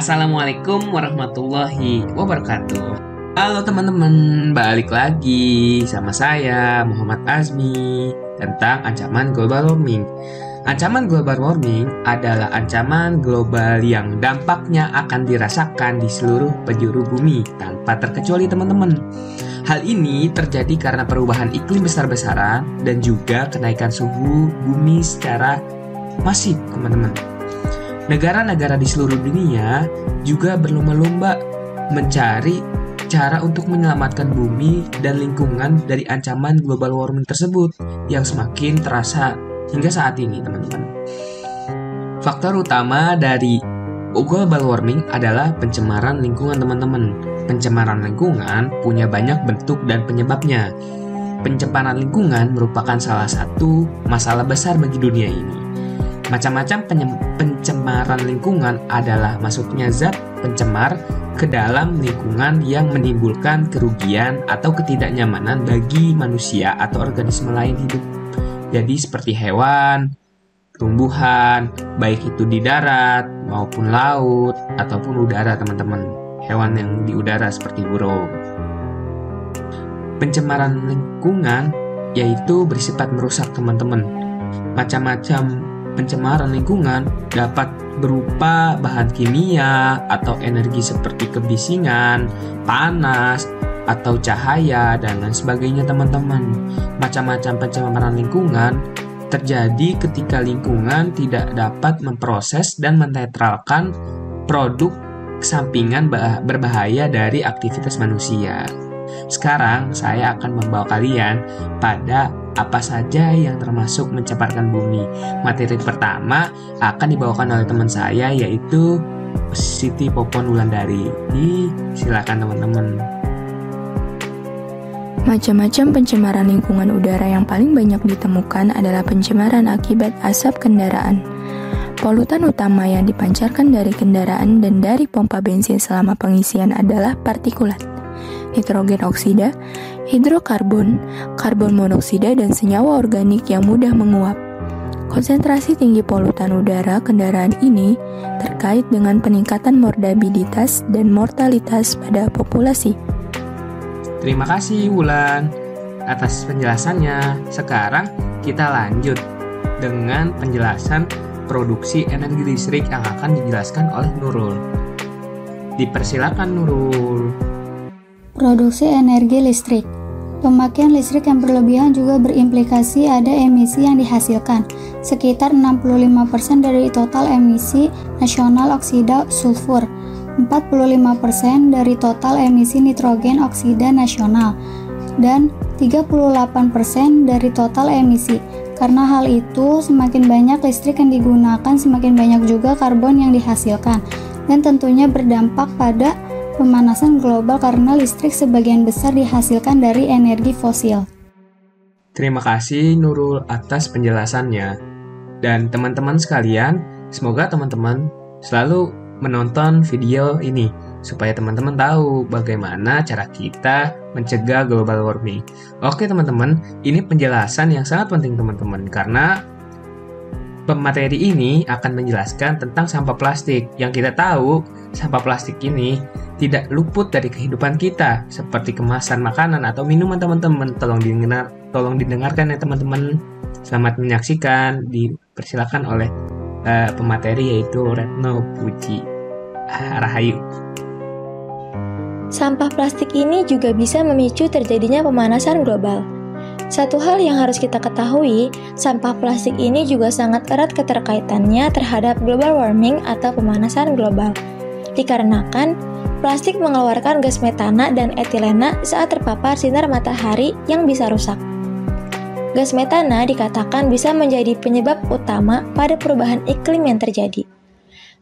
Assalamualaikum warahmatullahi wabarakatuh. Halo teman-teman, balik lagi sama saya Muhammad Azmi tentang ancaman global warming. Ancaman global warming adalah ancaman global yang dampaknya akan dirasakan di seluruh penjuru bumi tanpa terkecuali teman-teman. Hal ini terjadi karena perubahan iklim besar-besaran dan juga kenaikan suhu bumi secara masif, teman-teman. Negara-negara di seluruh dunia juga berlomba-lomba mencari cara untuk menyelamatkan bumi dan lingkungan dari ancaman global warming tersebut yang semakin terasa hingga saat ini, teman-teman. Faktor utama dari global warming adalah pencemaran lingkungan, teman-teman. Pencemaran lingkungan punya banyak bentuk dan penyebabnya. Pencemaran lingkungan merupakan salah satu masalah besar bagi dunia ini. Macam-macam pencemaran lingkungan adalah masuknya zat pencemar ke dalam lingkungan yang menimbulkan kerugian atau ketidaknyamanan bagi manusia atau organisme lain hidup. Jadi seperti hewan, tumbuhan, baik itu di darat maupun laut ataupun udara teman-teman. Hewan yang di udara seperti burung. Pencemaran lingkungan yaitu bersifat merusak teman-teman. Macam-macam pencemaran lingkungan dapat berupa bahan kimia atau energi seperti kebisingan, panas, atau cahaya, dan lain sebagainya teman-teman. Macam-macam pencemaran lingkungan terjadi ketika lingkungan tidak dapat memproses dan menetralkan produk sampingan berbahaya dari aktivitas manusia. Sekarang saya akan membawa kalian pada apa saja yang termasuk mencemarkan bumi. Materi pertama akan dibawakan oleh teman saya yaitu Siti Popon Wulandari. Di silakan teman-teman. Macam-macam pencemaran lingkungan udara yang paling banyak ditemukan adalah pencemaran akibat asap kendaraan. Polutan utama yang dipancarkan dari kendaraan dan dari pompa bensin selama pengisian adalah partikulat nitrogen oksida, hidrokarbon, karbon monoksida, dan senyawa organik yang mudah menguap. Konsentrasi tinggi polutan udara kendaraan ini terkait dengan peningkatan mortalitas dan mortalitas pada populasi. Terima kasih Wulan atas penjelasannya. Sekarang kita lanjut dengan penjelasan produksi energi listrik yang akan dijelaskan oleh Nurul. Dipersilakan Nurul. Produksi energi listrik. Pemakaian listrik yang berlebihan juga berimplikasi ada emisi yang dihasilkan, sekitar 65% dari total emisi nasional oksida sulfur, 45% dari total emisi nitrogen oksida nasional, dan 38% dari total emisi. Karena hal itu, semakin banyak listrik yang digunakan, semakin banyak juga karbon yang dihasilkan, dan tentunya berdampak pada pemanasan global karena listrik sebagian besar dihasilkan dari energi fosil. Terima kasih Nurul atas penjelasannya. Dan teman-teman sekalian, semoga teman-teman selalu menonton video ini supaya teman-teman tahu bagaimana cara kita mencegah global warming. Oke teman-teman, ini penjelasan yang sangat penting teman-teman karena pemateri ini akan menjelaskan tentang sampah plastik. Yang kita tahu, sampah plastik ini tidak luput dari kehidupan kita seperti kemasan makanan atau minuman teman-teman tolong didengar tolong didengarkan ya teman-teman selamat menyaksikan dipersilakan oleh uh, pemateri yaitu Retno Puji Rahayu Sampah plastik ini juga bisa memicu terjadinya pemanasan global. Satu hal yang harus kita ketahui, sampah plastik ini juga sangat erat keterkaitannya terhadap global warming atau pemanasan global. Dikarenakan Plastik mengeluarkan gas metana dan etilena saat terpapar sinar matahari yang bisa rusak. Gas metana dikatakan bisa menjadi penyebab utama pada perubahan iklim yang terjadi.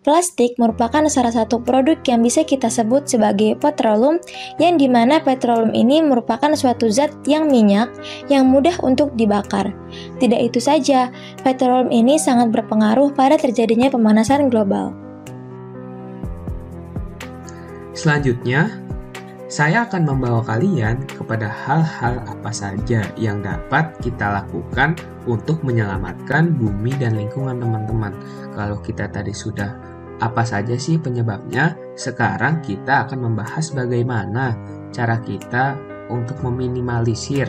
Plastik merupakan salah satu produk yang bisa kita sebut sebagai petroleum, yang di mana petroleum ini merupakan suatu zat yang minyak yang mudah untuk dibakar. Tidak itu saja, petroleum ini sangat berpengaruh pada terjadinya pemanasan global. Selanjutnya, saya akan membawa kalian kepada hal-hal apa saja yang dapat kita lakukan untuk menyelamatkan bumi dan lingkungan teman-teman. Kalau kita tadi sudah apa saja sih penyebabnya? Sekarang kita akan membahas bagaimana cara kita untuk meminimalisir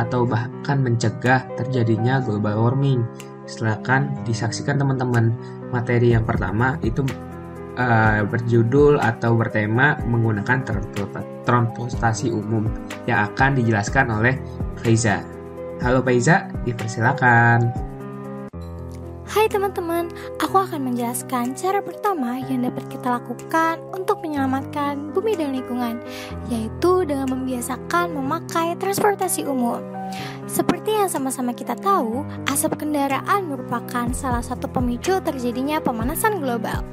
atau bahkan mencegah terjadinya global warming. Silakan disaksikan teman-teman. Materi yang pertama itu uh, berjudul atau bertema menggunakan transportasi umum yang akan dijelaskan oleh Faiza. Halo Faiza, dipersilakan. Hai teman-teman, aku akan menjelaskan cara pertama yang dapat kita lakukan untuk menyelamatkan bumi dan lingkungan, yaitu dengan membiasakan memakai transportasi umum. Seperti yang sama-sama kita tahu, asap kendaraan merupakan salah satu pemicu terjadinya pemanasan global.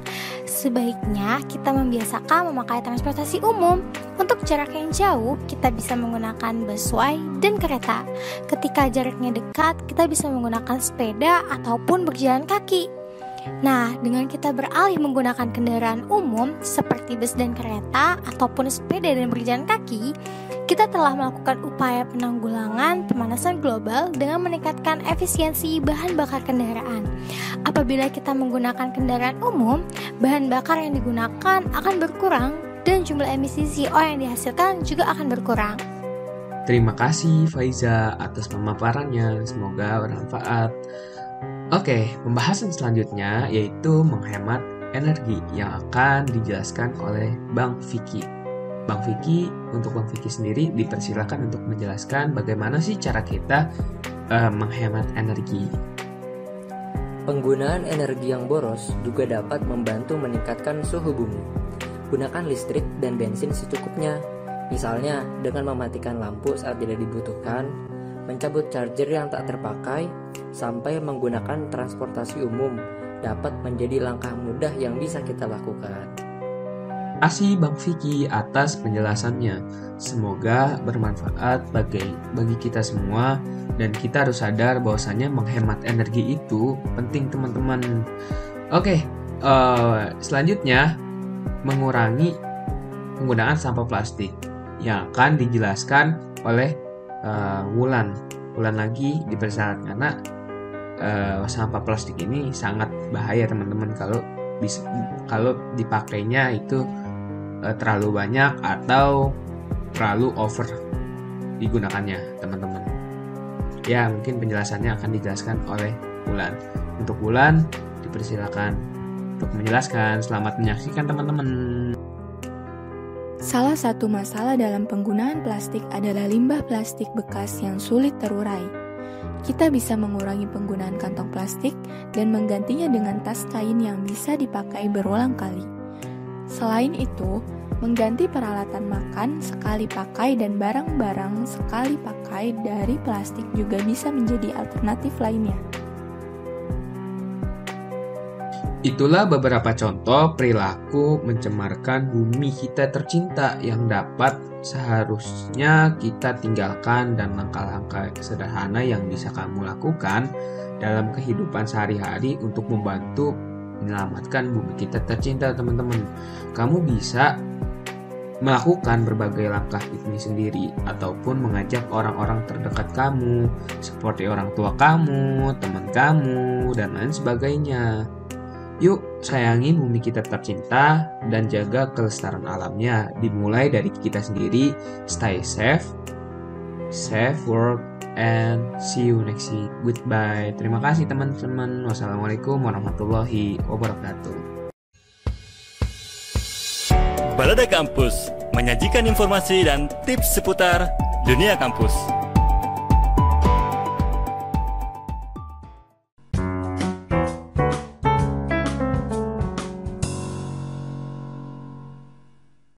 Sebaiknya kita membiasakan memakai transportasi umum. Untuk jarak yang jauh, kita bisa menggunakan busway dan kereta. Ketika jaraknya dekat, kita bisa menggunakan sepeda ataupun berjalan kaki. Nah, dengan kita beralih menggunakan kendaraan umum seperti bus dan kereta ataupun sepeda dan berjalan kaki, kita telah melakukan upaya penanggulangan pemanasan global dengan meningkatkan efisiensi bahan bakar kendaraan. Apabila kita menggunakan kendaraan umum, bahan bakar yang digunakan akan berkurang dan jumlah emisi CO yang dihasilkan juga akan berkurang. Terima kasih Faiza atas pemaparannya, semoga bermanfaat. Oke, pembahasan selanjutnya yaitu menghemat energi yang akan dijelaskan oleh Bang Vicky. Bang Vicky, untuk Bang Vicky sendiri dipersilakan untuk menjelaskan bagaimana sih cara kita uh, menghemat energi. Penggunaan energi yang boros juga dapat membantu meningkatkan suhu bumi. Gunakan listrik dan bensin secukupnya, misalnya dengan mematikan lampu saat tidak dibutuhkan, mencabut charger yang tak terpakai, sampai menggunakan transportasi umum dapat menjadi langkah mudah yang bisa kita lakukan kasih Bang Vicky atas penjelasannya. Semoga bermanfaat bagi bagi kita semua dan kita harus sadar bahwasanya menghemat energi itu penting teman-teman. Oke, uh, selanjutnya mengurangi penggunaan sampah plastik yang akan dijelaskan oleh uh, Wulan. Wulan lagi dipersilakan karena uh, sampah plastik ini sangat bahaya teman-teman. Kalau kalau dipakainya itu uh, terlalu banyak atau terlalu over digunakannya teman-teman. Ya mungkin penjelasannya akan dijelaskan oleh Bulan untuk Bulan dipersilakan untuk menjelaskan. Selamat menyaksikan teman-teman Salah satu masalah dalam penggunaan plastik adalah limbah plastik bekas yang sulit terurai. Kita bisa mengurangi penggunaan kantong plastik dan menggantinya dengan tas kain yang bisa dipakai berulang kali. Selain itu, mengganti peralatan makan sekali pakai dan barang-barang sekali pakai dari plastik juga bisa menjadi alternatif lainnya. Itulah beberapa contoh perilaku mencemarkan bumi kita tercinta yang dapat seharusnya kita tinggalkan dan langkah-langkah sederhana yang bisa kamu lakukan dalam kehidupan sehari-hari untuk membantu menyelamatkan bumi kita tercinta teman-teman kamu bisa melakukan berbagai langkah ini sendiri ataupun mengajak orang-orang terdekat kamu seperti orang tua kamu, teman kamu, dan lain sebagainya. Yuk, sayangi bumi kita tercinta dan jaga kelestarian alamnya dimulai dari kita sendiri. Stay safe, safe work, and see you next week. Goodbye. Terima kasih teman-teman. Wassalamualaikum warahmatullahi wabarakatuh. Balada Kampus menyajikan informasi dan tips seputar dunia kampus.